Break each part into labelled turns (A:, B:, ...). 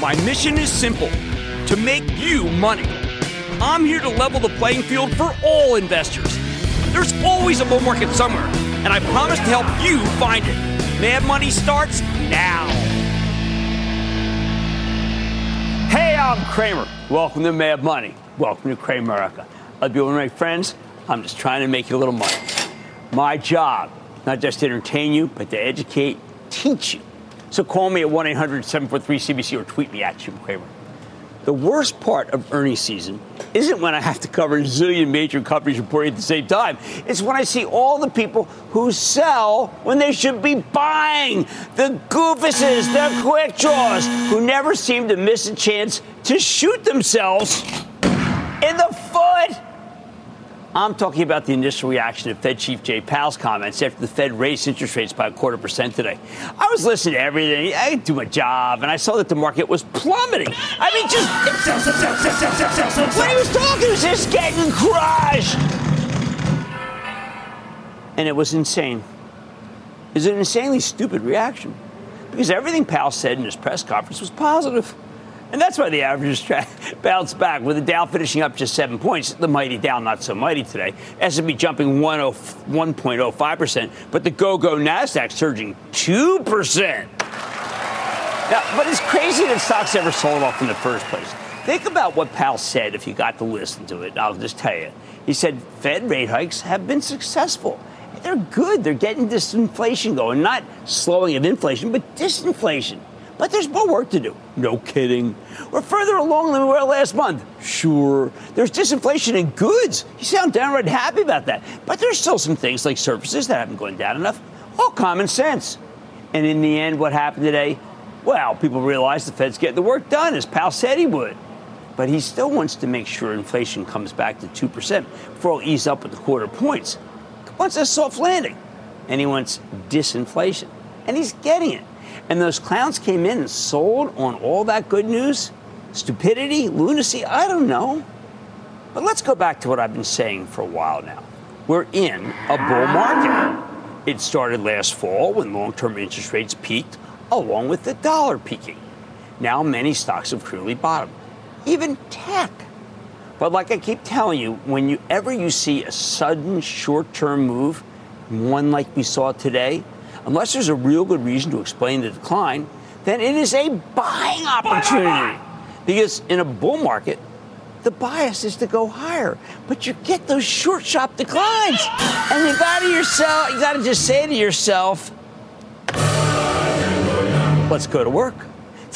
A: My mission is simple to make you money. I'm here to level the playing field for all investors. There's always a bull market somewhere, and I promise to help you find it. Mad Money starts now. Hey, I'm Cramer. Welcome to Mad Money. Welcome to Cramerica. America. I'll be one of my friends. I'm just trying to make you a little money. My job, not just to entertain you, but to educate, teach you. So call me at 1 800 743 CNBC or tweet me at Jim Cramer. The worst part of earnings season isn't when I have to cover a zillion major companies reporting at the same time. It's when I see all the people who sell when they should be buying. The goofuses, the quick draws, who never seem to miss a chance to shoot themselves in the foot. I'm talking about the initial reaction of Fed Chief Jay Powell's comments after the Fed raised interest rates by a quarter percent today. I was listening to everything. I do my job, and I saw that the market was plummeting. I mean, just when he was talking, was just getting crushed, and it was insane. It was an insanely stupid reaction because everything Powell said in his press conference was positive. And that's why the averages tra- bounced back, with the Dow finishing up just seven points. The mighty Dow not so mighty today. S&P jumping 1.05 percent, but the go-go Nasdaq surging two percent. Now, but it's crazy that stocks ever sold off in the first place. Think about what Powell said if you got to listen to it. I'll just tell you. He said Fed rate hikes have been successful. They're good. They're getting disinflation going, not slowing of inflation, but disinflation. But there's more work to do. No kidding. We're further along than we were last month. Sure. There's disinflation in goods. You sound downright happy about that. But there's still some things like services that haven't gone down enough. All common sense. And in the end, what happened today? Well, people realize the Fed's getting the work done, as Powell said he would. But he still wants to make sure inflation comes back to 2% before he'll ease up with the quarter points. He wants a soft landing. And he wants disinflation. And he's getting it. And those clowns came in and sold on all that good news? Stupidity? Lunacy? I don't know. But let's go back to what I've been saying for a while now. We're in a bull market. It started last fall when long term interest rates peaked, along with the dollar peaking. Now, many stocks have clearly bottomed, even tech. But like I keep telling you, whenever you see a sudden short term move, one like we saw today, unless there's a real good reason to explain the decline, then it is a buying opportunity. Because in a bull market, the bias is to go higher, but you get those short shop declines, and you got to yourself, you got to just say to yourself, "Let's go to work."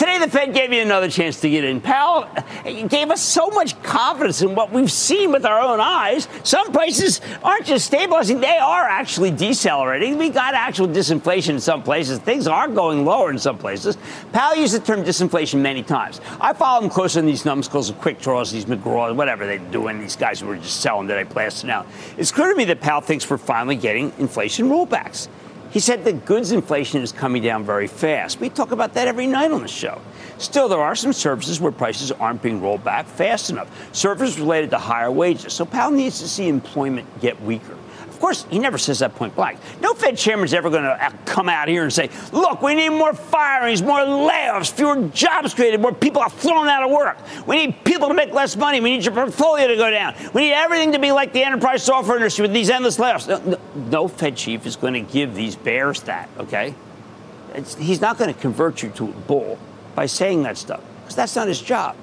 A: Today, the Fed gave you another chance to get in. Powell gave us so much confidence in what we've seen with our own eyes. Some places aren't just stabilizing, they are actually decelerating. We got actual disinflation in some places. Things are going lower in some places. Powell used the term disinflation many times. I follow him closer in these numbskulls and quick draws, these McGraws, whatever they're doing, these guys who are just selling today, blasting out. It's clear to me that Powell thinks we're finally getting inflation rollbacks. He said that goods inflation is coming down very fast. We talk about that every night on the show. Still, there are some services where prices aren't being rolled back fast enough. Services related to higher wages. So Powell needs to see employment get weaker. Of course, he never says that point blank. No Fed chairman's ever going to uh, come out here and say, look, we need more firings, more layoffs, fewer jobs created, more people are thrown out of work. We need people to make less money. We need your portfolio to go down. We need everything to be like the enterprise software industry with these endless layoffs. No, no, no Fed chief is going to give these bears that, okay? he's not going to convert you to a bull by saying that stuff because that's not his job.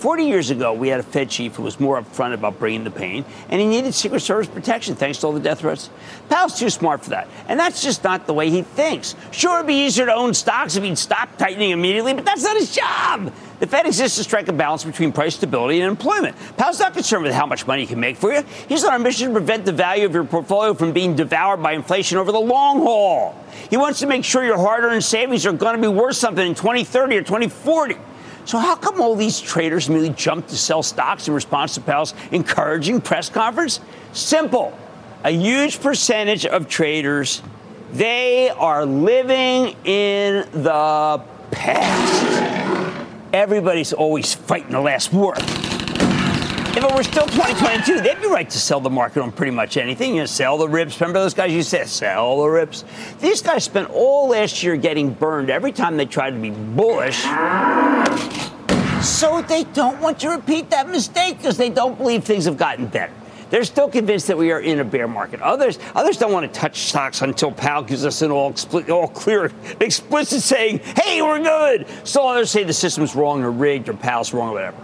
A: 40 years ago, we had a Fed chief who was more upfront about bringing the pain, and he needed Secret Service protection thanks to all the death threats. Powell's too smart for that, and that's just not the way he thinks. Sure, it'd be easier to own stocks if he'd stop tightening immediately, but that's not his job. The Fed exists to strike a balance between price stability and employment. Powell's not concerned with how much money he can make for you. He's on a mission to prevent the value of your portfolio from being devoured by inflation over the long haul. He wants to make sure your hard earned savings are going to be worth something in 2030 or 2040. So how come all these traders immediately jump to sell stocks in response to Powell's encouraging press conference? Simple. A huge percentage of traders, they are living in the past. Everybody's always fighting the last war. If it were still 2022, they'd be right to sell the market on pretty much anything. You know, sell the rips. Remember those guys you said, sell the rips. These guys spent all last year getting burned every time they tried to be bullish. So they don't want to repeat that mistake because they don't believe things have gotten better. They're still convinced that we are in a bear market. Others, others don't want to touch stocks until Powell gives us an all, expli- all clear, explicit saying, "Hey, we're good." So others say the system's wrong or rigged or Powell's wrong or whatever.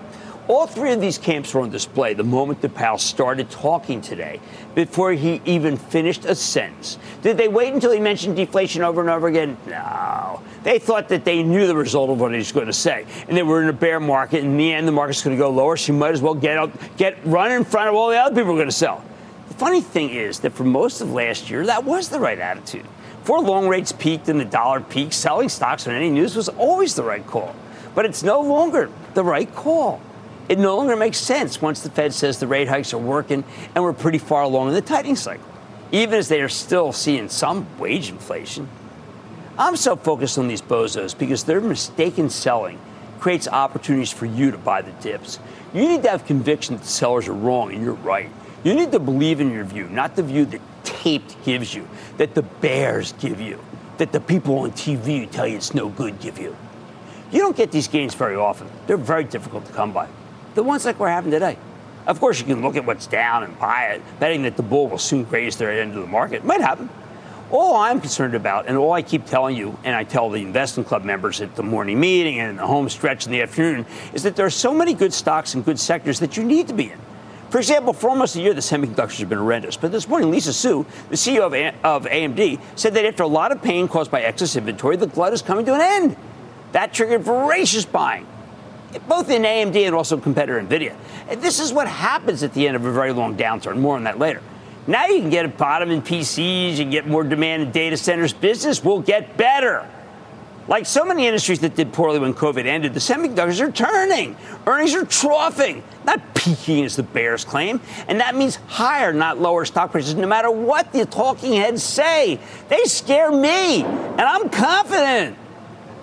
A: All three of these camps were on display the moment that Powell started talking today, before he even finished a sentence. Did they wait until he mentioned deflation over and over again? No. They thought that they knew the result of what he was going to say, and they were in a bear market. In the end, the market's going to go lower, so you might as well get up, get run in front of all the other people who are going to sell. The funny thing is that for most of last year, that was the right attitude. Before long rates peaked and the dollar peaked, selling stocks on any news was always the right call. But it's no longer the right call. It no longer makes sense once the Fed says the rate hikes are working and we're pretty far along in the tightening cycle, even as they are still seeing some wage inflation. I'm so focused on these bozos because their mistaken selling creates opportunities for you to buy the dips. You need to have conviction that the sellers are wrong and you're right. You need to believe in your view, not the view that taped gives you, that the bears give you, that the people on TV tell you it's no good give you. You don't get these gains very often. They're very difficult to come by the ones like we're having today. Of course, you can look at what's down and buy it, betting that the bull will soon graze their end of the market. It might happen. All I'm concerned about, and all I keep telling you, and I tell the investing club members at the morning meeting and the home stretch in the afternoon, is that there are so many good stocks and good sectors that you need to be in. For example, for almost a year, the semiconductors have been horrendous. But this morning, Lisa Su, the CEO of, a- of AMD, said that after a lot of pain caused by excess inventory, the glut is coming to an end. That triggered voracious buying both in AMD and also competitor NVIDIA. This is what happens at the end of a very long downturn. More on that later. Now you can get a bottom in PCs, you can get more demand in data centers. Business will get better. Like so many industries that did poorly when COVID ended, the semiconductors are turning. Earnings are troughing, not peaking as the bears claim. And that means higher, not lower stock prices, no matter what the talking heads say. They scare me, and I'm confident.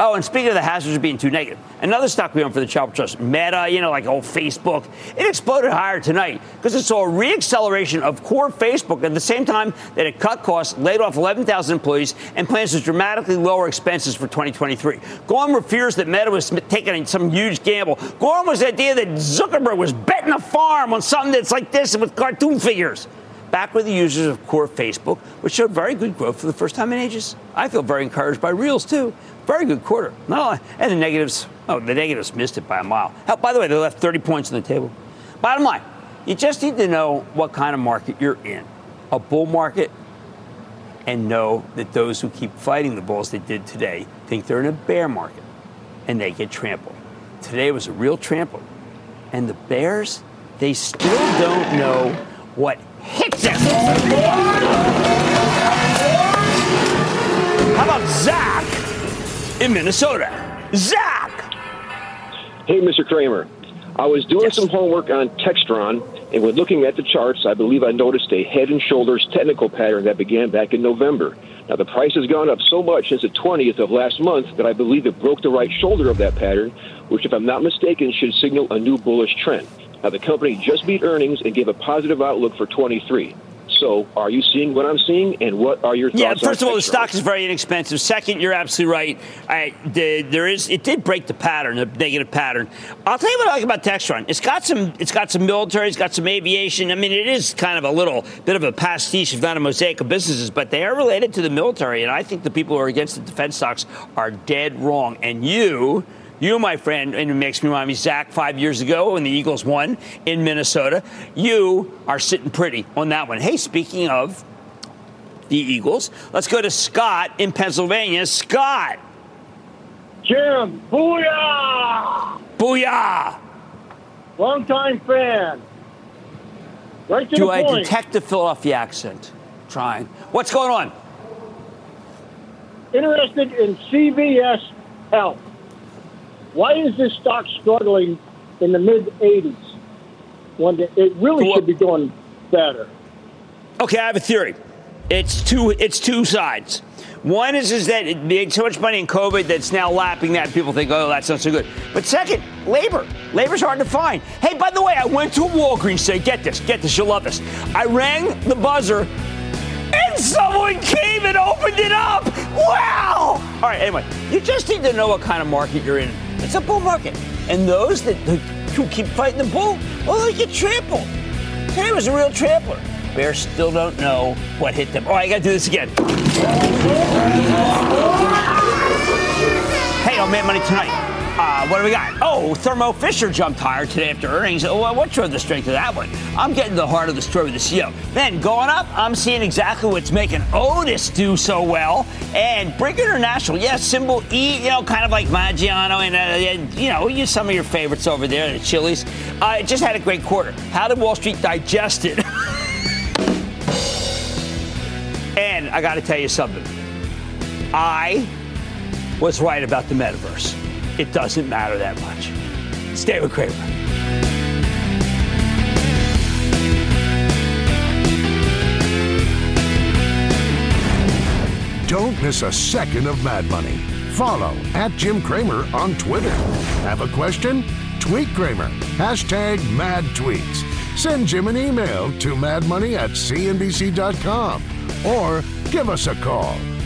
A: Oh, and speaking of the hazards of being too negative, another stock we own for the Chapel Trust, Meta, you know, like old Facebook, it exploded higher tonight because it saw a reacceleration of core Facebook at the same time that it cut costs, laid off 11,000 employees, and plans to dramatically lower expenses for 2023. Gorham fears that Meta was taking some huge gamble. Gorham was the idea that Zuckerberg was betting a farm on something that's like this with cartoon figures back with the users of core Facebook, which showed very good growth for the first time in ages. I feel very encouraged by Reels, too. Very good quarter. Not and the negatives, oh, the negatives missed it by a mile. Hell, by the way, they left 30 points on the table. Bottom line, you just need to know what kind of market you're in. A bull market, and know that those who keep fighting the bulls they did today think they're in a bear market, and they get trampled. Today was a real trampling. And the bears, they still don't know what hits them. How about Zach in Minnesota? Zach!
B: Hey, Mr. Cramer. I was doing
A: Yes.
B: some homework on Textron, and when looking at the charts, I believe I noticed a head and shoulders technical pattern that began back in November. Now, the price has gone up so much since the 20th of last month that I believe it broke the right shoulder of that pattern, which, if I'm not mistaken, should signal a new bullish trend. Now, the company just beat earnings and gave a positive outlook for 23. So, are you seeing what I'm seeing, and what are your thoughts?
A: Yeah, first of all, the stock is very inexpensive. Second, you're absolutely right. I, the, there is it did break the pattern, the negative pattern. I'll tell you what I like about Textron. It's got some it's got some military, it's got some aviation. I mean, it is kind of a little bit of a pastiche, if not a mosaic of businesses, but they are related to the military. And I think the people who are against the defense stocks are dead wrong. And you. You, my friend, and it makes me remind me, Zach, five years ago when the Eagles won in Minnesota, you are sitting pretty on that one. Hey, speaking of the Eagles, let's go to Scott in Pennsylvania. Scott,
C: Jim, booyah!
A: booyah!
C: Longtime fan. Right to
A: Do I
C: point.
A: detect the Philadelphia accent? Trying. What's going on?
C: Interested in CVS Health. Why is this stock struggling in the mid 80s when it really
A: Well-
C: should be doing better?
A: Okay, I have a theory. It's two. It's two sides. One is is that it made so much money in COVID that's now lapping that. People think, oh, that's not so good. But second, labor. Labor's hard to find. Hey, by the way, I went to Walgreens. Say, get this, get this. You'll love this. I rang the buzzer, and someone came and opened it up. Wow! All right. Anyway, you just need to know what kind of market you're in. It's a bull market, and those that who keep fighting the bull, well, they get trampled. Today was a real trampler. Bears still don't know what hit them. Oh, I got to do this again. Hey, on Mad Money tonight. Uh, what do we got? Oh, Thermo Fisher jumped higher today after earnings. Oh, what drove the strength of that one? I'm getting the heart of the story with the CEO. Then going up, I'm seeing exactly what's making Otis do so well. And Brinker International, yes, symbol E, you know, kind of like Maggiano and, uh, and you know, use some of your favorites over there, the Chili's. Uh, it just had a great quarter. How did Wall Street digest it? And I got to tell you something. I was right about the metaverse. It doesn't matter that much. Stay with Cramer.
D: Don't miss a second of Mad Money. Follow at Jim Cramer on Twitter. Have a question? Tweet Cramer. Hashtag mad tweets. Send Jim an email to madmoney at cnbc.com or give us a call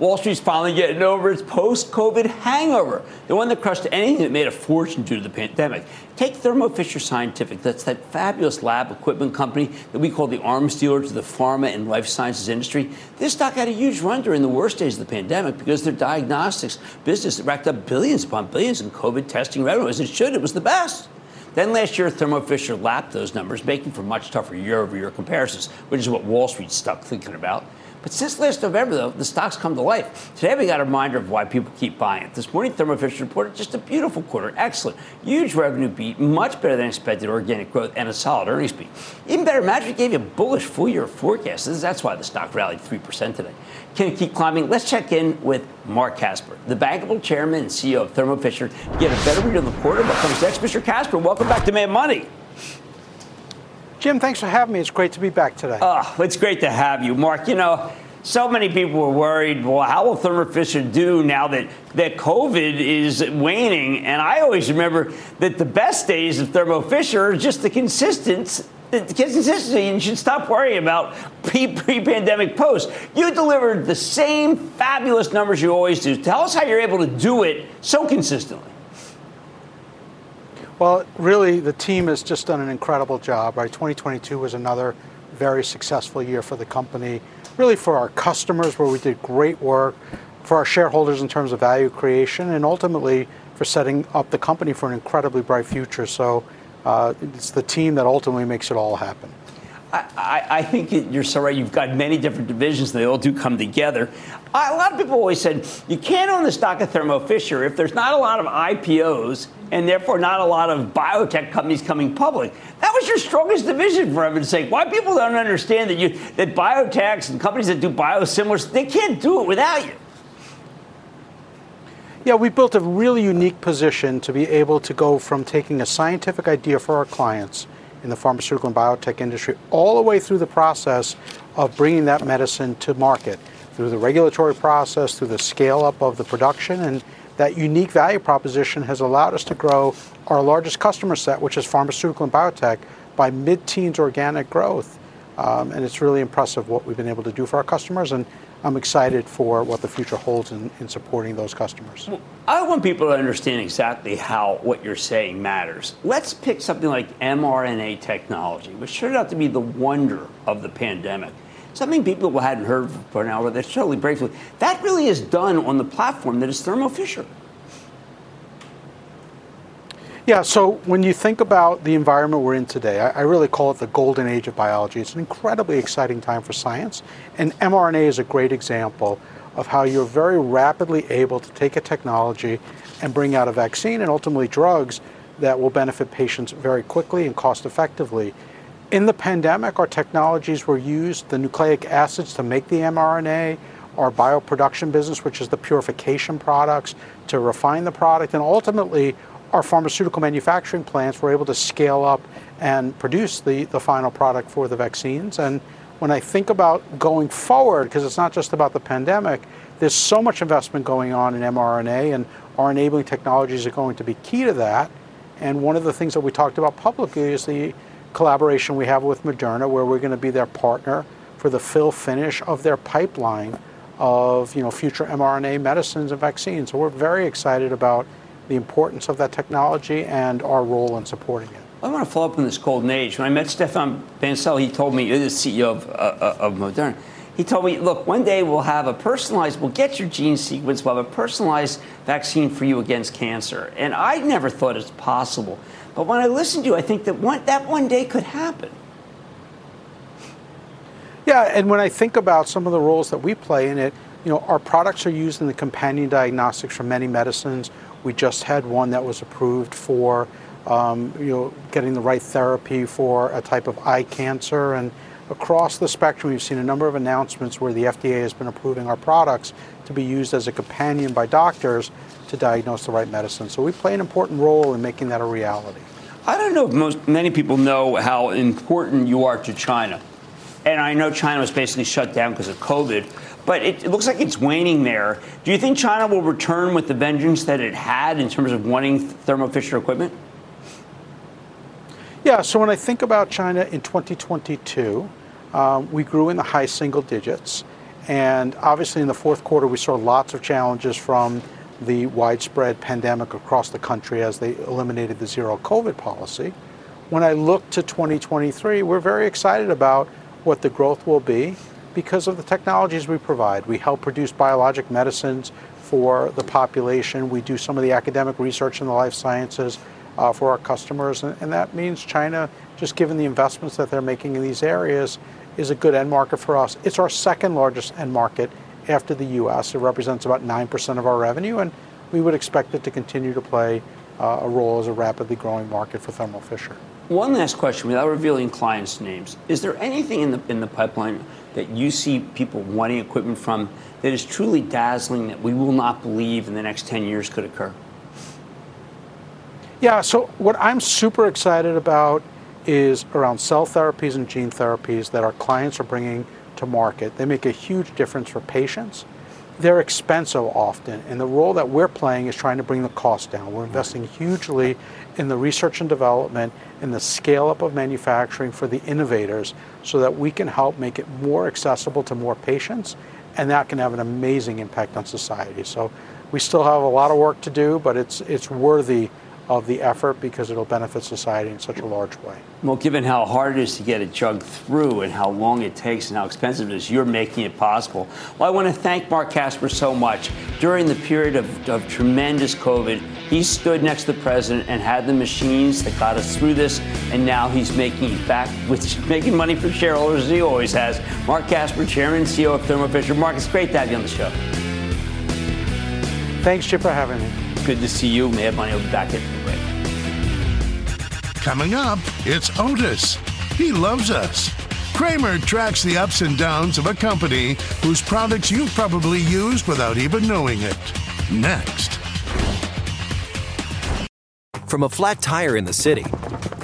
A: Wall Street's finally getting over its post COVID hangover, the one that crushed anything that made a fortune due to the pandemic. Take Thermo Fisher Scientific, that's that fabulous lab equipment company that we call the arms dealer to the pharma and life sciences industry. This stock had a huge run during the worst days of the pandemic because their diagnostics business racked up billions upon billions in COVID testing revenue, as it should. It was the best. Then last year, Thermo Fisher lapped those numbers, making for much tougher year over year comparisons, which is what Wall Street's stuck thinking about. But since last November, though, the stock's come to life. Today, we got a reminder of why people keep buying it. This morning, Thermo Fisher reported just a beautiful quarter. Excellent. Huge revenue beat, much better than expected organic growth, and a solid earnings beat. Even better, Magic gave you a bullish full year forecast. That's why the stock rallied 3% today. Can it keep climbing? Let's check in with Marc Casper, the bankable chairman and CEO of Thermo Fisher, get a better read on the quarter. What comes next? Mr. Casper, welcome back to Mad Money.
E: Jim, thanks for having me. It's great to be back today.
A: Oh, it's great to have you. Marc. you know, so many people were worried, well, how will Thermo Fisher do now that, that COVID is waning? And I always remember that the best days of Thermo Fisher are just the consistent the consistency and you should stop worrying about pre-pandemic post. You delivered the same fabulous numbers you always do. Tell us how you're able to do it so consistently.
E: Well, really, the team has just done an incredible job. Right, 2022 was another very successful year for the company. Really, for our customers, where we did great work, for our shareholders in terms of value creation, and ultimately for setting up the company for an incredibly bright future. So, uh, it's the team that ultimately makes it all happen.
A: I, I, think you're so right. You've got many different divisions. They all do come together. A lot of people always said you can't own the stock of Thermo Fisher if there's not a lot of IPOs and therefore not a lot of biotech companies coming public. That was your strongest division, for heaven's sake. Why people don't understand that you that biotechs and companies that do biosimilars they can't do it without you.
E: Yeah, we built a really unique position to be able to go from taking a scientific idea for our clients in the pharmaceutical and biotech industry all the way through the process of bringing that medicine to market through the regulatory process, through the scale up of the production. And that unique value proposition has allowed us to grow our largest customer set, which is pharmaceutical and biotech, by mid teens organic growth. Um, and it's really impressive what we've been able to do for our customers. And I'm excited for what the future holds in, in supporting those customers.
A: I want people to understand exactly how what you're saying matters. Let's pick something like mRNA technology, which turned out to be the wonder of the pandemic. Something people hadn't heard now, but they're totally breakthrough. That really is done on the platform that is Thermo Fisher.
E: Yeah, so when you think about the environment we're in today, I, I, really call it the golden age of biology. It's an incredibly exciting time for science, and mRNA is a great example of how you're very rapidly able to take a technology and bring out a vaccine and ultimately drugs that will benefit patients very quickly and cost effectively. In the pandemic, our technologies were used, the nucleic acids to make the mRNA, our bioproduction business, which is the purification products, to refine the product, and ultimately our pharmaceutical manufacturing plants were able to scale up and produce the, the final product for the vaccines. And when I think about going forward, because it's not just about the pandemic, there's so much investment going on in mRNA, and our enabling technologies are going to be key to that. And one of the things that we talked about publicly is the collaboration we have with Moderna, where we're going to be their partner for the fill finish of their pipeline of you know future mRNA medicines and vaccines. So we're very excited about the importance of that technology and our role in supporting it.
A: I want to follow up on this golden age. When I met Stéphane Bancel, he told me, the CEO of, uh, uh, of Moderna, he told me, look, one day we'll have a personalized, we'll get your gene sequence, we'll have a personalized vaccine for you against cancer. And I never thought it's possible. But when I listen to you, I think that one, that one day could happen.
E: Yeah, and when I think about some of the roles that we play in it, you know, our products are used in the companion diagnostics for many medicines. We just had one that was approved for, um, you know, getting the right therapy for a type of eye cancer. And across the spectrum, we've seen a number of announcements where the FDA has been approving our products to be used as a companion by doctors to diagnose the right medicine. So we play an important role in making that a reality.
A: I don't know if most many people know how important you are to China. And I know China was basically shut down because of COVID but it, it, looks like it's waning there. Do you think China will return with the vengeance that it had in terms of wanting Thermo Fisher equipment?
E: Yeah, so when I think about China in 2022, um, we grew in the high single digits. And obviously, in the fourth quarter, we saw lots of challenges from the widespread pandemic across the country as they eliminated the zero COVID policy. When I look to 2023, we're very excited about what the growth will be because of the technologies we provide. We help produce biologic medicines for the population. We do some of the academic research in the life sciences uh, for our customers. And, and that means China, just given the investments that they're making in these areas, is a good end market for us. It's our second largest end market after the US. It represents about 9% of our revenue, and we would expect it to continue to play uh, a role as a rapidly growing market for Thermo Fisher.
A: One last question without revealing clients' names. Is there anything in the, in the pipeline that you see people wanting equipment from that is truly dazzling that we will not believe in the next 10 years could occur?
E: Yeah, so what I'm super excited about is around cell therapies and gene therapies that our clients are bringing to market. They make a huge difference for patients. They're expensive often, and the role that we're playing is trying to bring the cost down. We're investing hugely in the research and development and the scale up of manufacturing for the innovators so that we can help make it more accessible to more patients, and that can have an amazing impact on society. So we still have a lot of work to do, but it's, it's worthy of the effort because it'll benefit society in such a large way.
A: Well, given how hard it is to get a chugged through and how long it takes and how expensive it is, you're making it possible. Well, I want to thank Marc Casper so much. During the period of, of tremendous COVID, he stood next to the president and had the machines that got us through this, and now he's making it back with making money for shareholders as he always has. Marc Casper, Chairman and CEO of Thermo Fisher. Marc, it's great to have you on the show.
E: Thanks, Chip, for having me.
A: Good to see you. Mad Money will be back in the break.
D: Coming up, it's Otis. He loves us. Cramer tracks the ups and downs of a company whose products you've probably used without even knowing it. Next.
F: From a flat tire in the city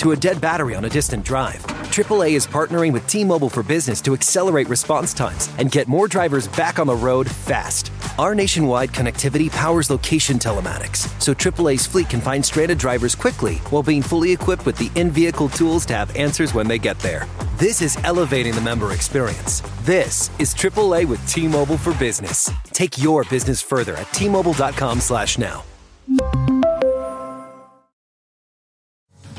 F: to a dead battery on a distant drive, AAA is partnering with T Mobile for Business to accelerate response times and get more drivers back on the road fast. Our nationwide connectivity powers location telematics, so AAA's fleet can find stranded drivers quickly while being fully equipped with the in vehicle tools to have answers when they get there. This is elevating the member experience. This is AAA with T Mobile for Business. Take your business further at T Mobile.com/slash now.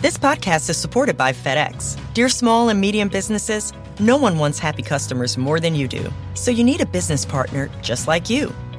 G: This podcast is supported by FedEx. Dear small and medium businesses, no one wants happy customers more than you do. So you need a business partner just like you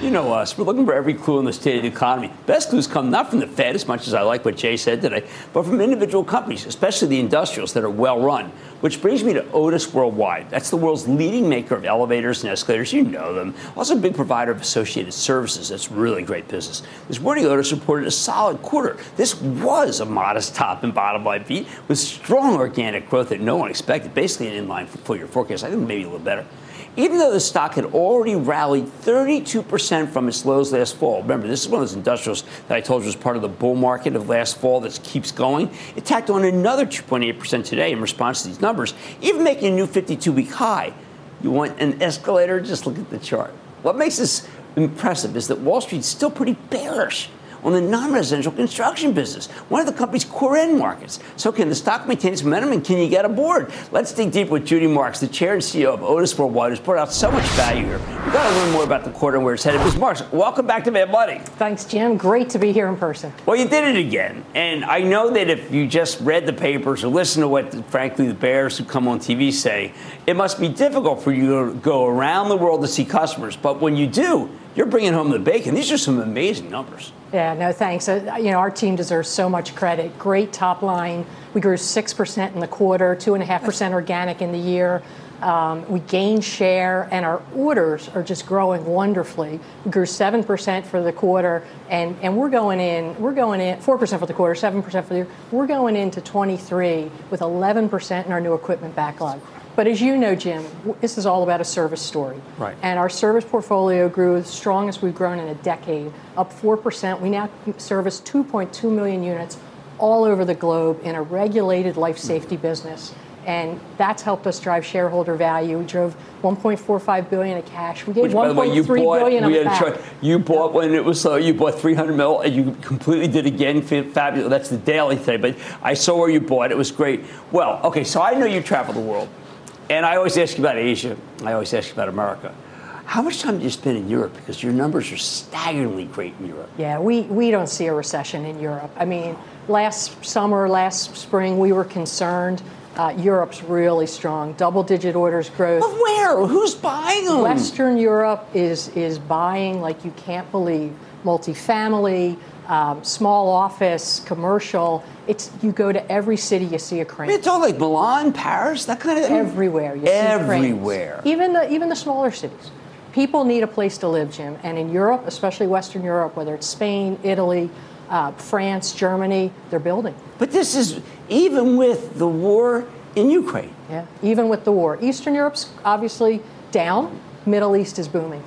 A: You know us. We're looking for every clue in the state of the economy. Best clues come not from the Fed, as much as I like what Jay said today, but from individual companies, especially the industrials that are well run. Which brings me to Otis Worldwide. That's the world's leading maker of elevators and escalators. You know them. Also, a big provider of associated services. That's really great business. This morning, Otis reported a solid quarter. This was a modest top and bottom line beat with strong organic growth that no one expected, basically an inline full year forecast. I think maybe a little better even though the stock had already rallied 32% from its lows last fall. Remember, this is one of those industrials that I told you was part of the bull market of last fall that keeps going. It tacked on another 2.8% today in response to these numbers, even making a new 52 week high. You want an escalator? Just look at the chart. What makes this impressive is that Wall Street's still pretty bearish on the non-residential construction business, one of the company's core end markets. So can the stock maintain its momentum and can you get aboard? Let's dig deep with Judy Marks, the chair and CEO of Otis Worldwide, who's brought out so much value here. We've got to learn more about the quarter and where it's headed. Ms. Marks, welcome back to Mad Money.
H: Thanks, Jim. Great to be here in person.
A: Well, you did it again. And I know that if you just read the papers or listen to what, frankly, the bears who come on TV say, it must be difficult for you to go around the world to see customers. But when you do, you're bringing home the bacon. These are some amazing numbers.
H: Yeah, no, thanks. Uh, you know, our team deserves so much credit. Great top line. We grew 6% in the quarter, 2.5% organic in the year. Um, we gained share, and our orders are just growing wonderfully. We grew seven percent for the quarter, and, and we're going in. We're going in four percent for the quarter, seven percent for the year. We're going into 23 with 11 percent in our new equipment backlog. But as you know, Jim, this is all about a service story.
A: Right.
H: And our service portfolio grew as strong as we've grown in a decade, up 4%. We now service 2.2 million units all over the globe in a regulated life mm-hmm. safety business. And that's helped us drive shareholder value. We drove 1.45 billion of cash. We gave
A: Which, by way, you bought.
H: billion
A: We
H: of back.
A: chart. You bought when it was low. You bought 300 mil, and you completely did again. Fa- Fabulous. That's the daily thing. But I saw where you bought. It was great. Well, okay. So I know you travel the world, and I always ask you about Asia. I always ask you about America. How much time do you spend in Europe? Because your numbers are staggeringly great in Europe.
H: Yeah, we, we don't see a recession in Europe. I mean, last summer, last spring, we were concerned. Uh, Europe's really strong, double digit orders growth.
A: But where? Who's buying them?
H: Western Europe is, is buying like you can't believe. Multifamily, um, small office, commercial. It's you go to every city, you see a crane.
A: It's all like Milan, Paris, that kind of thing.
H: everywhere. You.
A: Everywhere.
H: Even the even the smaller cities. People need a place to live, Jim. And in Europe, especially Western Europe, whether it's Spain, Italy, uh, France, Germany, they're building.
A: But this is even with the war in Ukraine.
H: Yeah. Even with the war, Eastern Europe's obviously down. Middle East is booming.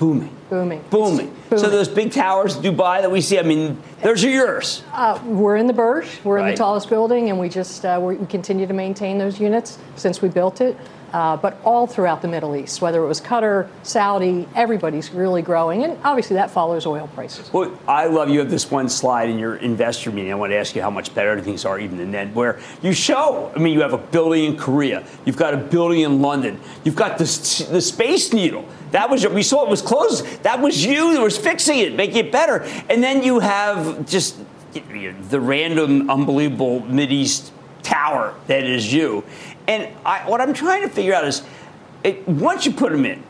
A: Booming.
H: Booming.
A: Booming. So those big towers in Dubai that we see, I mean, those are yours.
H: Uh, we're in the Burj. We're in the tallest building, and we just uh, we continue to maintain those units since we built it. Uh, but all throughout the Middle East, whether it was Qatar, Saudi, everybody's really growing, and obviously that follows oil prices.
A: Well, I love you have this one slide in your investor meeting. I want to ask you how much better things are even than then, where you show. I mean, you have a building in Korea, you've got a building in London, you've got the the Space Needle. That was we saw it was closed. That was you that was fixing it, making it better. And then you have just the random, unbelievable Mid East tower that is you. And I, what I'm trying to figure out is, it, once you put them in,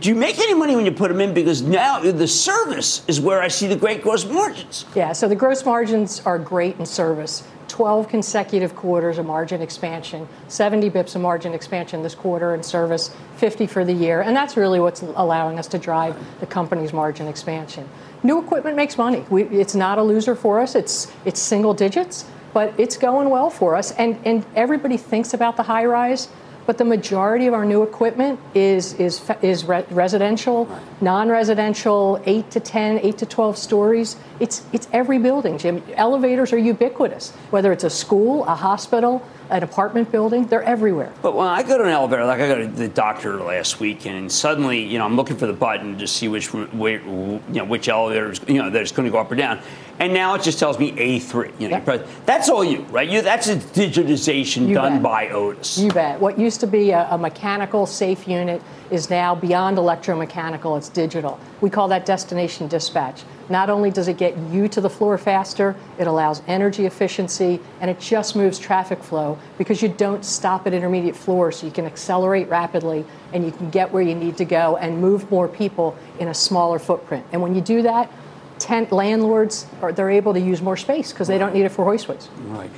A: do you make any money when you put them in? Because now the service is where I see the great gross margins.
H: Yeah, so the gross margins are great in service. 12 consecutive quarters of margin expansion, 70 bips of margin expansion this quarter in service, 50 for the year. And that's really what's allowing us to drive the company's margin expansion. New equipment makes money. We, it's not a loser for us, it's, it's single digits, but it's going well for us. And, and everybody thinks about the high rise. But the majority of our new equipment is is is re- residential, non-residential, eight to 10, 8 to 12 stories. It's it's every building, Jim. Elevators are ubiquitous. Whether it's a school, a hospital, an apartment building, they're everywhere.
A: But when I go to an elevator, like I go to the doctor last week, and suddenly, you know, I'm looking for the button to see which, where, you know, which elevator is, you know, that's going to go up or down, and now it just tells me A3. You know, you press- that's all you, right? You, that's a digitization
H: You
A: done
H: bet.
A: by Otis.
H: You bet. What used to be a, a mechanical safe unit is now beyond electromechanical, it's digital. We call that destination dispatch. Not only does it get you to the floor faster, it allows energy efficiency and it just moves traffic flow because you don't stop at intermediate floors so you can accelerate rapidly and you can get where you need to go and move more people in a smaller footprint. And when you do that, tent landlords are they're able to use more space because they don't need it for hoistways.
A: Right.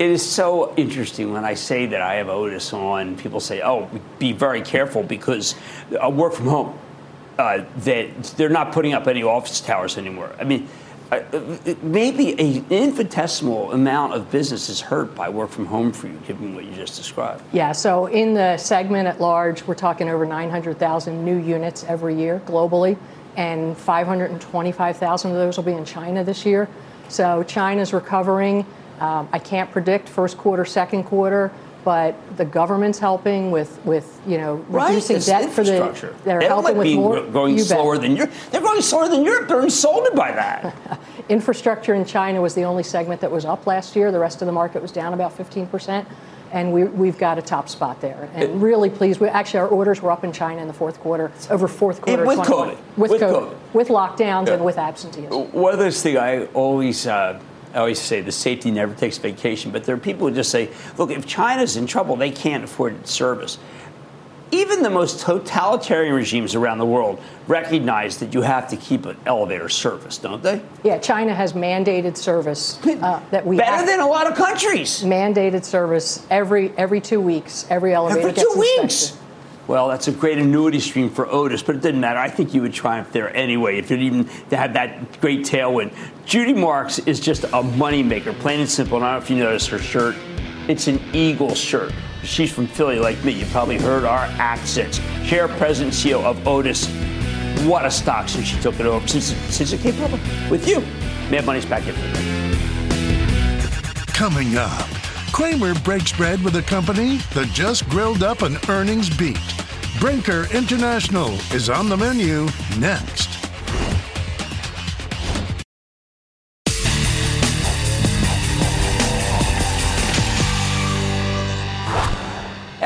A: It is so interesting when I say that I have Otis on. People say, "Oh, be very careful because uh, work from home." Uh, that they're not putting up any office towers anymore. I mean, uh, maybe an infinitesimal amount of business is hurt by work from home for you, given what you just described.
H: Yeah, so in the segment at large, we're talking over 900,000 new units every year globally, and 525,000 of those will be in China this year. So China's recovering. Um, I can't predict first quarter, second quarter, but the government's helping with, with you know, reducing
A: It's
H: debt for the.
A: infrastructure.
H: They're
A: They
H: helping
A: might
H: with more.
A: growing
H: you bet.
A: slower than Europe. They're growing slower than Europe. They're insulted by that.
H: Infrastructure in China was the only segment that was up last year. The rest of the market was down about 15%. And we, we've got a top spot there. And really pleased. We, actually, our orders were up in China in the fourth quarter, over fourth quarter.
A: with
H: 21.
A: COVID.
H: With,
A: With
H: COVID.
A: COVID.
H: With lockdowns
A: Yeah.
H: and with absenteeism.
A: One of those things I always, uh, I always say, the safety never takes vacation. But there are people who just say, look, if China's in trouble, they can't afford service. even the most totalitarian regimes around the world recognize that you have to keep an elevator service, don't they?
H: Yeah, China has mandated service uh, that we
A: better than a lot of countries.
H: Mandated service every every two weeks. Every elevator
A: every
H: gets
A: two
H: inspected.
A: Well, that's a great annuity stream for Otis, but it didn't matter. I think you would triumph there anyway if you'd even have that great tailwind. Judy Marks is just a moneymaker, plain and simple. And I don't know if you noticed her shirt. It's an Eagle shirt. She's from Philly like me. You probably heard our accents. Chair, President, CEO of Otis. What a stock since she took it over, since, since it came public with you. Mad Money's back in.
D: Coming up, Cramer breaks bread with a company that just grilled up an earnings beat. Brinker International is on the menu next.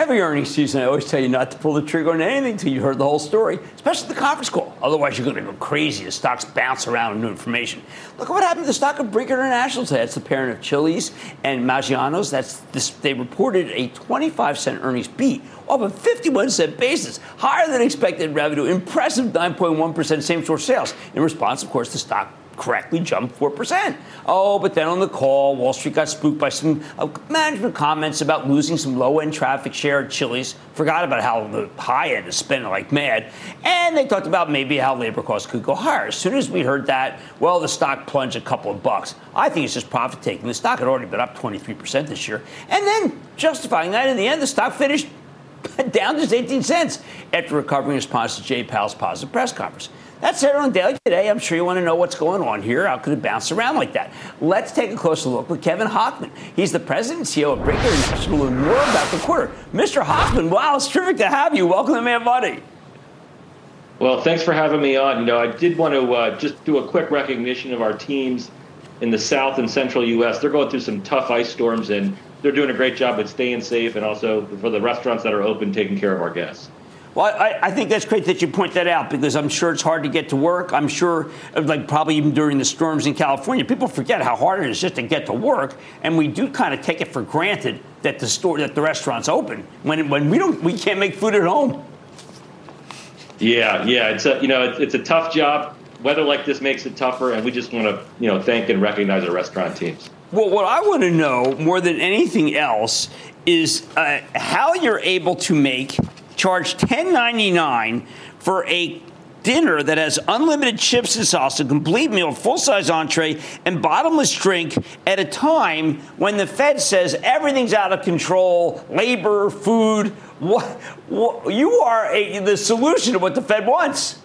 A: Every earnings season, I always tell you not to pull the trigger on anything until you heard the whole story, especially the conference call. Otherwise, you're going to go crazy as stocks bounce around new information. Look at what happened to the stock of Brinker International today. That's the parent of Chili's and Maggiano's. That's this, they reported a 25 cent earnings beat off a 51 cent basis, higher than expected revenue, impressive 9.1% same store sales. In response, of course, the stock correctly jumped 4%. Oh, but then on the call, Wall Street got spooked by some uh, management comments about losing some low end traffic share at Chili's. Forgot about how the high end is spending like mad. And they talked about maybe how labor costs could go higher. As soon as we heard that, well, the stock plunged a couple of bucks. I think it's just profit taking. The stock had already been up 23% this year. And then justifying that, in the end, the stock finished down just 18 cents after recovering in response to Jay Powell's positive press conference. That's it on Daily today. I'm sure you want to know what's going on here. How could it bounce around like that? Let's take a closer look with Kevin Hochman. He's the president and CEO of Brinker International and more about the quarter. Mr. Hochman, wow, it's terrific to have you. Welcome to Mad Money.
I: Well, thanks for having me on. You know, I did want to uh, just do a quick recognition of our teams in the South and Central U.S. They're going through some tough ice storms, and they're doing a great job at staying safe, and also for the restaurants that are open, taking care of our guests.
A: Well, I, I, think that's great that you point that out because I'm sure it's hard to get to work. I'm sure, like probably even during the storms in California, people forget how hard it is just to get to work, and we do kind of take it for granted that the store, that the restaurant's open when when we don't, we can't make food at home.
I: Yeah, yeah, it's a you know it's, it's a tough job. Weather like this makes it tougher, and we just want to you know thank and recognize our restaurant teams.
A: Well, what I want to know more than anything else is uh, how you're able to make charge 10.99 for a dinner that has unlimited chips and sauce, a complete meal, full size entree, and bottomless drink at a time when the Fed says everything's out of control, labor, food. What, what you are a, the solution to what the Fed wants.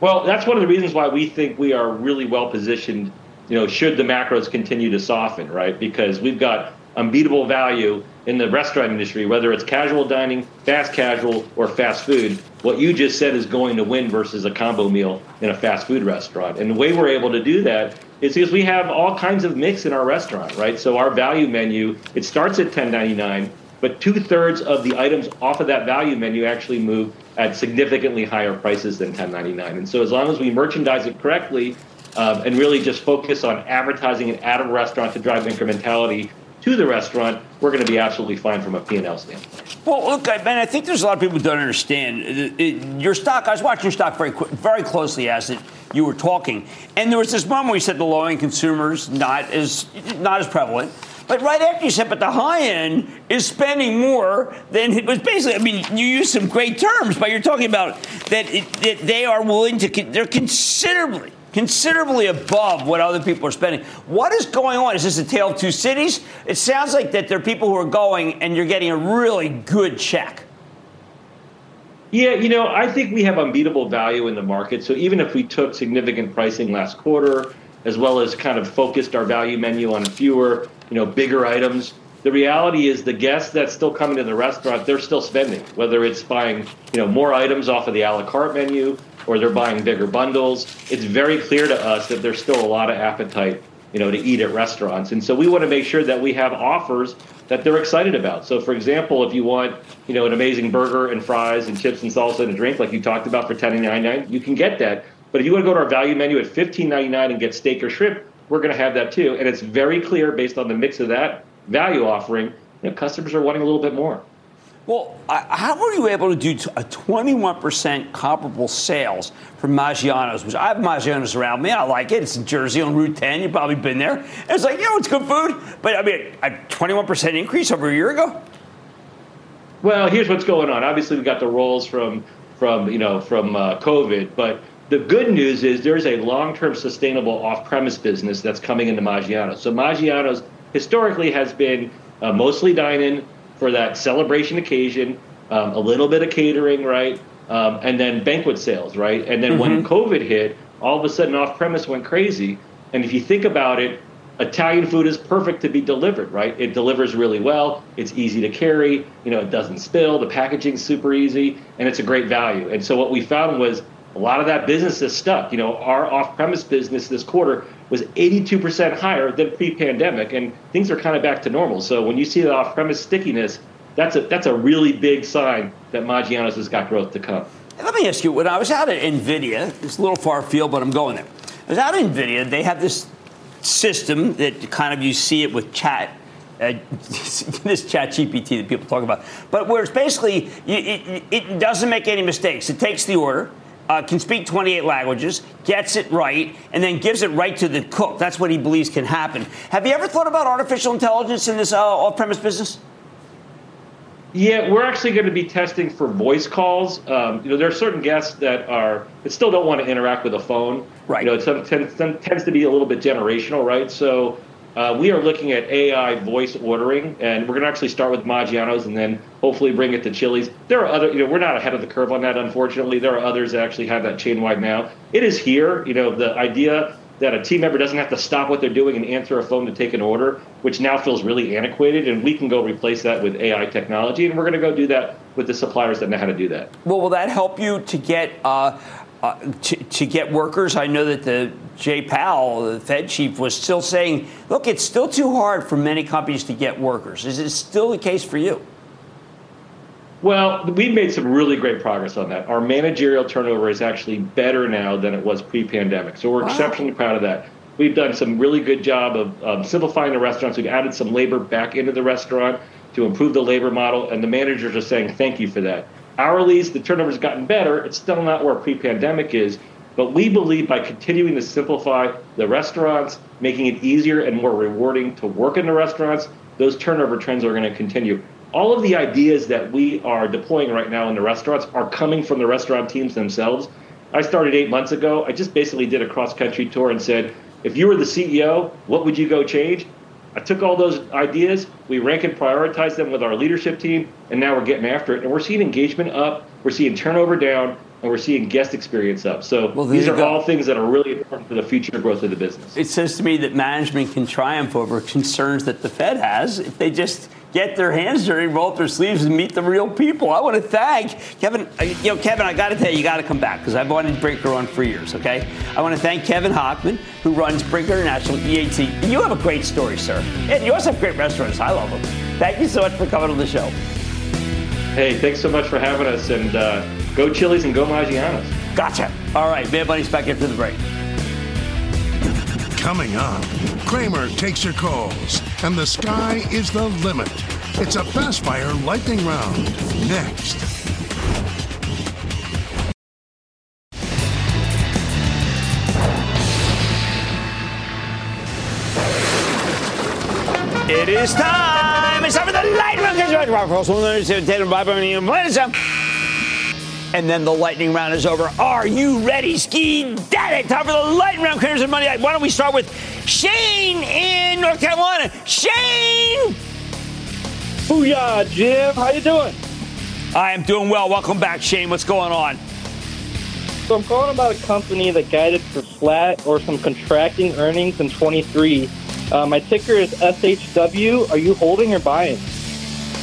I: Well, that's one of the reasons why we think we are really well positioned. You know, should the macros continue to soften, right? Because we've got unbeatable value in the restaurant industry, whether it's casual dining, fast casual, or fast food, what you just said is going to win versus a combo meal in a fast food restaurant. And the way we're able to do that is because we have all kinds of mix in our restaurant, right? So our value menu, it starts at $10.99, but two thirds of the items off of that value menu actually move at significantly higher prices than $10.99. And so as long as we merchandise it correctly, um, and really just focus on advertising it at a restaurant to drive incrementality, to the restaurant, we're going to be absolutely fine from a P&L standpoint.
A: Well, look, man, I think there's a lot of people who don't understand. Your stock, I was watching your stock very, very closely as it, you were talking, and there was this moment where you said the low-end consumers not as not as prevalent. But right after you said, but the high end is spending more than it was basically. I mean, you use some great terms, but you're talking about that, it, that they are willing to. They're considerably considerably above what other people are spending. What is going on? Is this a tale of two cities? It sounds like that there are people who are going and you're getting a really good check.
I: Yeah, you know, I think we have unbeatable value in the market. So even if we took significant pricing last quarter, as well as kind of focused our value menu on fewer, you know, bigger items, the reality is the guests that's still coming to the restaurant, they're still spending, whether it's buying, you know, more items off of the a la carte menu or they're buying bigger bundles. It's very clear to us that there's still a lot of appetite, you know, to eat at restaurants. And so we want to make sure that we have offers that they're excited about. So for example, if you want, you know, an amazing burger and fries and chips and salsa and a drink like you talked about for $10.99, you can get that. But if you want to go to our value menu at $15.99 and get steak or shrimp, we're going to have that too. And it's very clear based on the mix of that value offering, you know, customers are wanting a little bit more.
A: Well, how were you able to do a 21% comparable sales for Maggiano's? Which I have Maggiano's around me. I like it. It's in Jersey on Route 10. You've probably been there. And it's like, you know, it's good food. But I mean, a 21% increase over a year ago?
I: Well, here's what's going on. Obviously, we got the rolls from from you know from uh, COVID, but the good news is there's a long-term sustainable off-premise business that's coming into Maggiano's. So Maggiano's historically has been uh, mostly dine-in for that celebration occasion, um, a little bit of catering, right, um, and then banquet sales, right. And then mm-hmm. when COVID hit, all of a sudden off-premise went crazy. And if you think about it, Italian food is perfect to be delivered, right? It delivers really well. It's easy to carry. You know, it doesn't spill. The packaging's super easy, and it's a great value. And so what we found was a lot of that business is stuck. You know, our off-premise business this quarter was 82% higher than pre-pandemic, and things are kind of back to normal. So when you see the off-premise stickiness, that's a that's a really big sign that Maggiano's has got growth to come.
A: Let me ask you: When I was out at Nvidia, it's a little far field, but I'm going there. I was out at Nvidia. They have this system that kind of you see it with chat uh, this ChatGPT that people talk about, but where it's basically it, it, doesn't make any mistakes. It takes the order, uh, can speak 28 languages, gets it right, and then gives it right to the cook. That's what he believes can happen. Have you ever thought about artificial intelligence in this uh, off-premise business?
I: Yeah, we're actually going to be testing for voice calls. Um, you know, there are certain guests that are that still don't want to interact with a phone.
A: Right.
I: You know, it tends, tends to be a little bit generational, right? So uh, we are looking at AI voice ordering, and we're going to actually start with Maggiano's and then hopefully bring it to Chili's. There are other, you know, we're not ahead of the curve on that, unfortunately. There are others that actually have that chain wide now. It is here. You know, the idea that a team member doesn't have to stop what they're doing and answer a phone to take an order, which now feels really antiquated, and we can go replace that with AI technology, and we're going to go do that with the suppliers that know how to do that.
A: Well, will that help you to get? Uh, uh, to, to, get workers. I know that the Jay Powell, the Fed chief, was still saying, look, it's still too hard for many companies to get workers. Is it still the case for you?
I: Well, we've made some really great progress on that. Our managerial turnover is actually better now than it was pre pandemic. So we're wow. exceptionally proud of that. We've done some really good job of um, simplifying the restaurants. We've added some labor back into the restaurant to improve the labor model, and the managers are saying thank you for that. Hourlies, the turnover's gotten better. It's still not where pre-pandemic is, but we believe by continuing to simplify the restaurants, making it easier and more rewarding to work in the restaurants, those turnover trends are going to continue. All of the ideas that we are deploying right now in the restaurants are coming from the restaurant teams themselves. I started eight months ago. I just basically did a cross country tour and said, if you were the CEO, what would you go change? I took all those ideas, we rank and prioritize them with our leadership team, and now we're getting after it. And we're seeing engagement up, we're seeing turnover down, and we're seeing guest experience up. So well, these are go. all things that are really important for the future growth of the business.
A: It says to me that management can triumph over concerns that the Fed has if they just get their hands dirty, roll up their sleeves, and meet the real people. I want to thank Kevin. Uh, you know, Kevin, I got to tell you, you got to come back because I've wanted Brinker on for years. Okay, I want to thank Kevin Hochman, who runs Brinker International EAT. You have a great story, sir, and you also have great restaurants. I love them. Thank you so much for coming on the show.
I: Hey, thanks so much for having us, and uh, go Chili's and go Maggiano's.
A: Gotcha. All right, Mad Money's back after the break.
D: Coming up, Cramer takes your calls, and the sky is the limit. It's a fast fire lightning round. Next.
A: It is time. It's time for the lightning round. Uh, and then the lightning round is over. Are you ready, Ski Daddy? Time for the lightning round. Clears of money. Why don't we start with Shane in North Carolina? Shane.
J: Booyah, Jim. How you doing?
A: I am doing well. Welcome back, Shane. What's going on?
J: So I'm calling about a company that guided for flat or some contracting earnings in 23. Uh, my ticker is SHW. Are you holding or buying?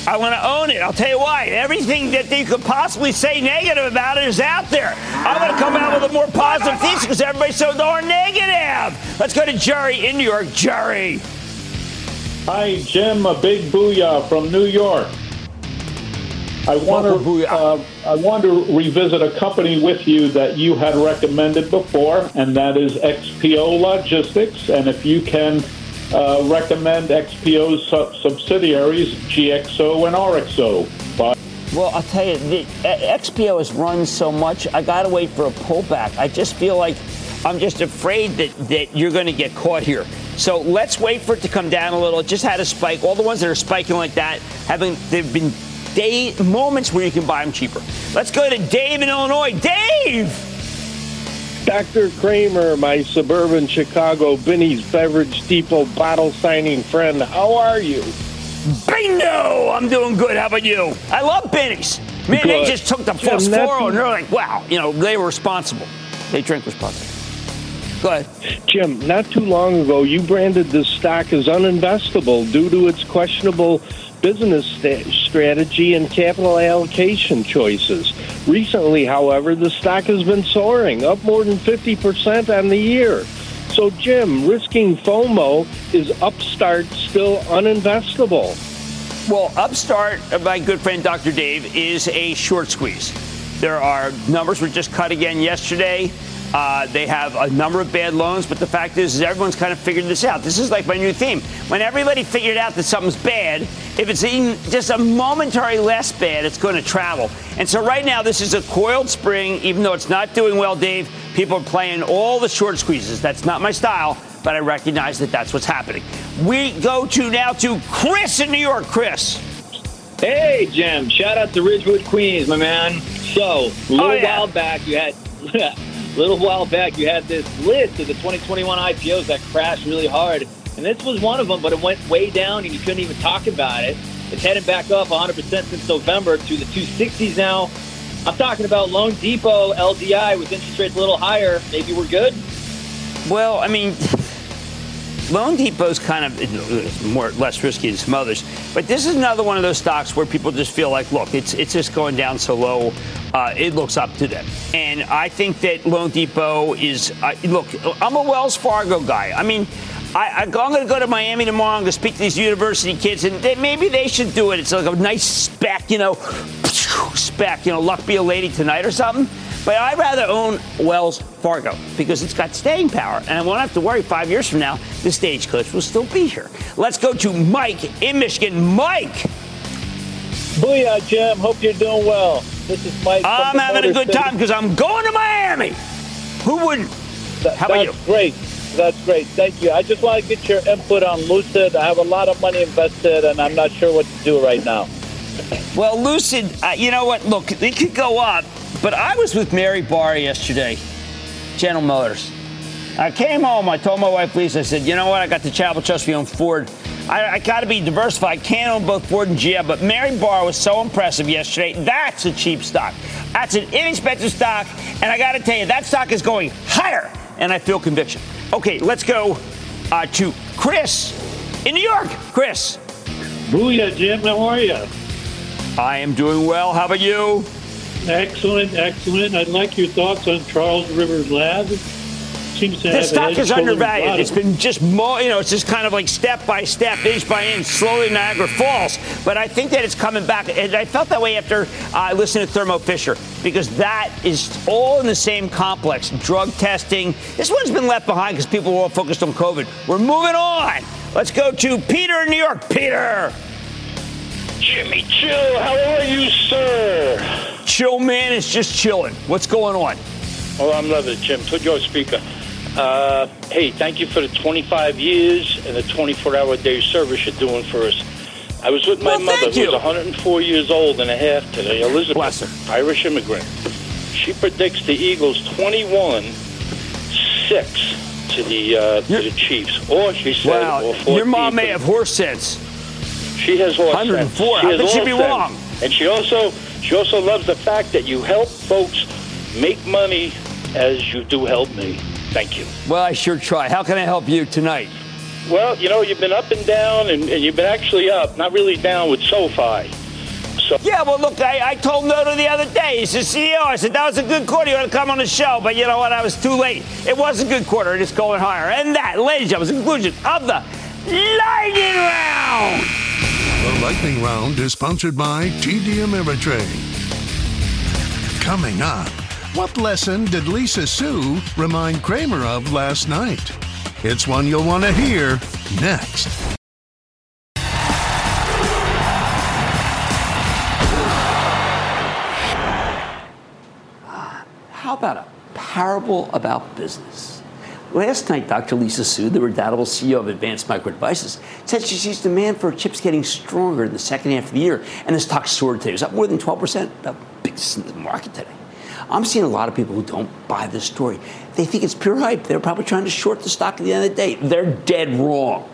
A: I want to own it. I'll tell you why. Everything that you could possibly say negative about it is out there. I'm going to come out with a more positive thesis because everybody's so darn negative. Let's go to Jerry in New York. Jerry.
K: Hi, Jim. A big booyah from New York. I want to uh, I want to revisit a company with you that you had recommended before, and that is XPO Logistics. And if you can uh, recommend XPO's sub- subsidiaries, GXO and RXO. Bye.
A: Well, I'll tell you, the uh, XPO has run so much. I got to wait for a pullback. I just feel like I'm just afraid that, that you're going to get caught here. So let's wait for it to come down a little. It just had a spike. All the ones that are spiking like that, having they've been day moments where you can buy them cheaper. Let's go to Dave in Illinois. Dave.
L: Dr. Cramer, my suburban Chicago Binny's Beverage Depot bottle signing friend, how are you?
A: Bingo! I'm doing good. How about you? I love Binny's. Man,
L: Good.
A: they just took the
L: Jim,
A: first
L: that's-
A: floor and they're like, wow, you know, they were responsible. They drink responsibly. Go ahead.
L: Jim, not too long ago, you branded this stock as uninvestable due to its questionable business strategy and capital allocation choices. Recently, however, the stock has been soaring, up more than 50% on the year. So, Jim, risking FOMO is Upstart still uninvestable?
A: Well, Upstart, uh, my good friend Dr. Dave, is a short squeeze. There are numbers were just cut again yesterday. Uh, they have a number of bad loans, but the fact is, is everyone's kind of figured this out. This is like my new theme. When everybody figured out that something's bad, if it's even just a momentary less bad, it's going to travel. And so right now, this is a coiled spring, even though it's not doing well, Dave. People are playing all the short squeezes. That's not my style, but I recognize that that's what's happening. We go to now to Chris in New York. Chris.
M: Hey, Jim. Shout out to Ridgewood, Queens, my man. So, a little
A: Oh, yeah.
M: while back, you had. little while back, you had this list of the 2021 IPOs that crashed really hard, and this was one of them. But it went way down, and you couldn't even talk about it. It's heading back up 100% since November to the 260s now. I'm talking about loanDepot, LDI, with interest rates a little higher. Maybe we're good.
A: Well, I mean, loanDepot's kind of more less risky than some others, but this is another one of those stocks where people just feel like, look, it's it's just going down so low, uh, it looks up to them. And I think that Loan Depot is uh, look. I'm a Wells Fargo guy. I mean. I, I'm going to go to Miami tomorrow. I'm going to speak to these university kids, and they, maybe they should do it. It's like a nice spec, you know, spec, you know, luck be a lady tonight or something. But I'd rather own Wells Fargo because it's got staying power, and I won't have to worry five years from now the stagecoach will still be here. Let's go to Mike in Michigan. Mike.
N: Booyah, Jim. Hope you're doing well. This is Mike.
A: I'm having a good
N: City.
A: time because I'm going to Miami. Who wouldn't? How about
N: That's great. That's great. Thank you. I just want to get your input on Lucid. I have a lot of money invested, and I'm not sure what to do right now.
A: Well, Lucid, uh, you know what? Look, it could go up, but I was with Mary Barra yesterday, General Motors. I came home. I told my wife Lisa. I said, "You know what? I got the Charitable Trust. We own Ford. I, I got to be diversified. Can't own both Ford and GM." But Mary Barra was so impressive yesterday. That's a cheap stock. That's an inexpensive stock, and I got to tell you, that stock is going higher, and I feel conviction. Okay, let's go uh, to Chris in New York. Chris.
K: Booyah, Jim. How are you?
A: I am doing well. How about you?
K: Excellent, excellent. I'd like your thoughts on Charles Rivers Lab. Seems to a
A: stock is undervalued. It's been just more, you know, it's just kind of like step by step, inch by inch, slowly Niagara Falls. But I think that it's coming back. And I felt that way after uh, I listened to Thermo Fisher because that is all in the same complex. Drug testing. This one's been left behind because people were all focused on COVID. We're moving on. Let's go to Peter in New York. Peter.
N: Jimmy Chill, how are you, sir?
A: Chill, man, is just chilling. What's going on?
N: Oh, I'm loving it, Jim. Put your speaker. Uh, hey, thank you for the 25 years and the 24-hour day service you're doing for us. I was with my
A: Well,
N: mother, who's 104 years old and a half today, Elizabeth, Irish immigrant. She predicts the Eagles 21-6 to the uh, to the Chiefs, or she said,
A: Wow,
N: or 14
A: your mom may have horse sense.
N: She has horse
A: 104.
N: sense.
A: How
N: has
A: could she be
N: sense.
A: wrong?
N: And she also she also loves the fact that you help folks make money as you do help me. Thank you.
A: Well, I sure try. How can I help you tonight?
N: Well, you know, you've been up and down, and, and you've been actually up, not really down with SoFi. So
A: Yeah, well, look, I, I told Noto the other day. He said, CEO, I said, that was a good quarter. You ought to come on the show. But you know what? I was too late. It was a good quarter. It's going higher. And that, ladies and gentlemen, was the conclusion of the Lightning Round.
D: The lightning round is sponsored by TD Ameritrade. Coming up, what lesson did Lisa Su remind Cramer of last night? It's one you'll want to hear next.
A: Ah, how about a parable about business? Last night, Dr. Lisa Su, the redoubtable CEO of Advanced Micro Devices, said she sees demand for chips getting stronger in the second half of the year, and the stock soared today. It was up more than 12%, the biggest in the market today. I'm seeing a lot of people who don't buy this story. They think it's pure hype. They're probably trying to short the stock at the end of the day. They're dead wrong.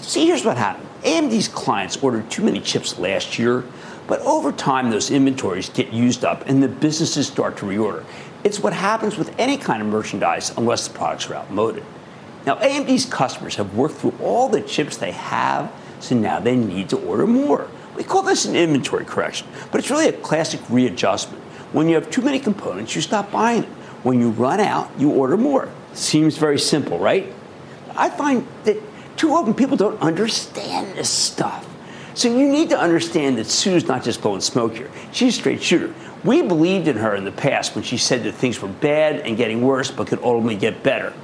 A: See, here's what happened AMD's clients ordered too many chips last year, but over time, those inventories get used up and the businesses start to reorder. It's what happens with any kind of merchandise unless the products are outmoded. Now, AMD's customers have worked through all the chips they have, so now they need to order more. We call this an inventory correction, but it's really a classic readjustment. When you have too many components, you stop buying them. When you run out, you order more. Seems very simple, right? I find that too often people don't understand this stuff. So you need to understand that Su's not just blowing smoke here. She's a straight shooter. We believed in her in the past when she said that things were bad and getting worse, but could ultimately get better.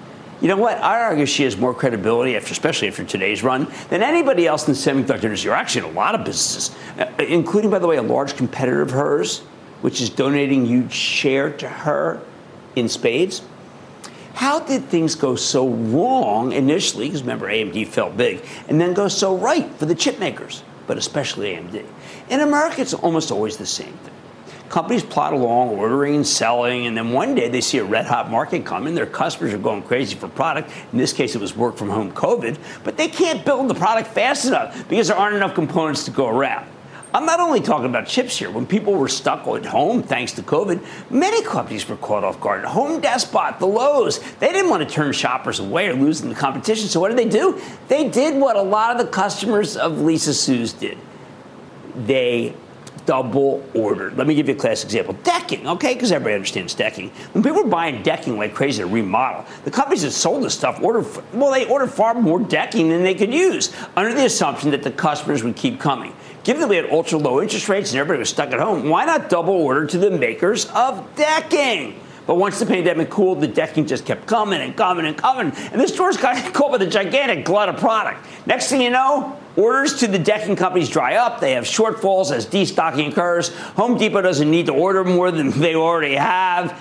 A: You know what? I argue she has more credibility, after, especially after today's run, than anybody else in the semiconductor industry, or actually in a lot of businesses, uh, including, by the way, a large competitor of hers, which is donating huge share to her in spades. How did things go so wrong initially? Because remember, AMD fell big, and then go so right for the chip makers, but especially AMD. In America, it's almost always the same thing. Companies plot along, ordering and selling, and then one day they see a red hot market come coming. Their customers are going crazy for product. In this case, it was work from home COVID, but they can't build the product fast enough because there aren't enough components to go around. I'm not only talking about chips here. When people were stuck at home thanks to COVID, many companies were caught off guard. Home Depot, the Lowe's, they didn't want to turn shoppers away or lose them the competition. So what did they do? They did what a lot of the customers of Lisa Su's did. They double ordered. Let me give you a classic example. Decking, okay, because everybody understands decking. When people were buying decking like crazy to remodel, the companies that sold this stuff ordered, well, they ordered far more decking than they could use under the assumption that the customers would keep coming. Given that we had ultra low interest rates and everybody was stuck at home, why not double order to the makers of decking? But once the pandemic cooled, the decking just kept coming and coming and coming. And the stores got caught with a gigantic glut of product. Next thing you know, orders to the decking companies dry up. They have shortfalls as destocking occurs. Home Depot doesn't need to order more than they already have.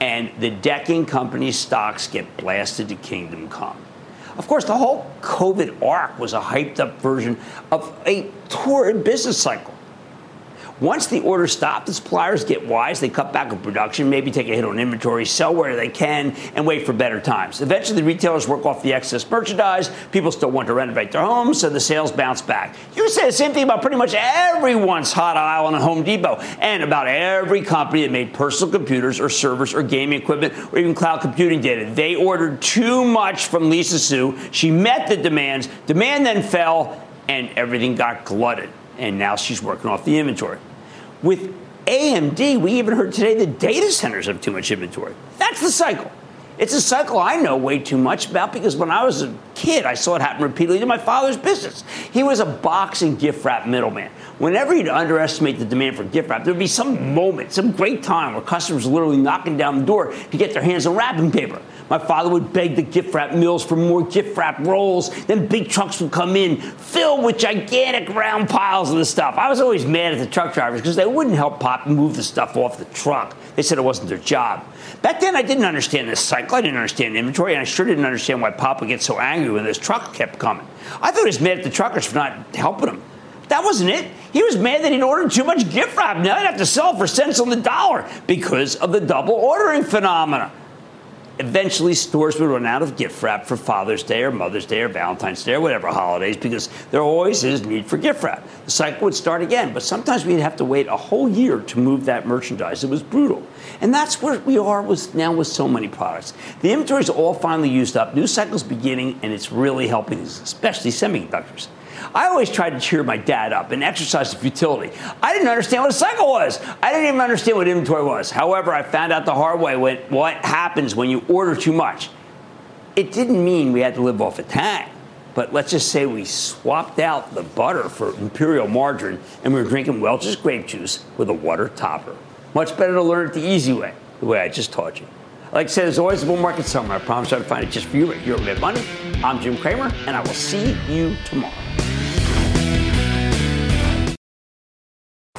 A: And the decking companies' stocks get blasted to kingdom come. Of course, the whole COVID arc was a hyped up version of a torrid business cycle. Once the order stopped, the suppliers get wise. They cut back on production, maybe take a hit on inventory, sell where they can, and wait for better times. Eventually, the retailers work off the excess merchandise. People still want to renovate their homes, so the sales bounce back. You say the same thing about pretty much everyone's hot aisle in a Home Depot and about every company that made personal computers or servers or gaming equipment or even cloud computing data. They ordered too much from Lisa Su. She met the demands. Demand then fell, and everything got glutted. And now she's working off the inventory. With AMD, we even heard today the data centers have too much inventory. That's the cycle. It's a cycle I know way too much about because when I was a kid, I saw it happen repeatedly to my father's business. He was a box and gift wrap middleman. Whenever you'd underestimate the demand for gift wrap, there'd be some moment, some great time where customers were literally knocking down the door to get their hands on wrapping paper. My father would beg the gift wrap mills for more gift wrap rolls. Then big trucks would come in filled with gigantic round piles of the stuff. I was always mad at the truck drivers because they wouldn't help Pop move the stuff off the truck. They said it wasn't their job. Back then, I didn't understand this cycle. I didn't understand inventory, and I sure didn't understand why Pop would get so angry when this truck kept coming. I thought he was mad at the truckers for not helping him. That wasn't it. He was mad that he'd ordered too much gift wrap. Now he'd have to sell for cents on the dollar because of the double ordering phenomena. Eventually, stores would run out of gift wrap for Father's Day or Mother's Day or Valentine's Day or whatever holidays because there always is need for gift wrap. The cycle would start again, but sometimes we'd have to wait a whole year to move that merchandise. It was brutal. And that's where we are with, now with so many products. The inventory is all finally used up, new cycle's beginning, and it's really helping, especially semiconductors. I always tried to cheer my dad up and exercise the futility. I didn't understand what a cycle was. I didn't even understand what inventory was. However, I found out the hard way what happens when you order too much. It didn't mean we had to live off a tank, But let's just say we swapped out the butter for imperial margarine and we were drinking Welch's grape juice with a water topper. Much better to learn it the easy way, the way I just taught you. Like I said, there's always a bull market somewhere. I promise I'll find it just for you at Your Mad Money. I'm Jim Cramer, and I will see you tomorrow.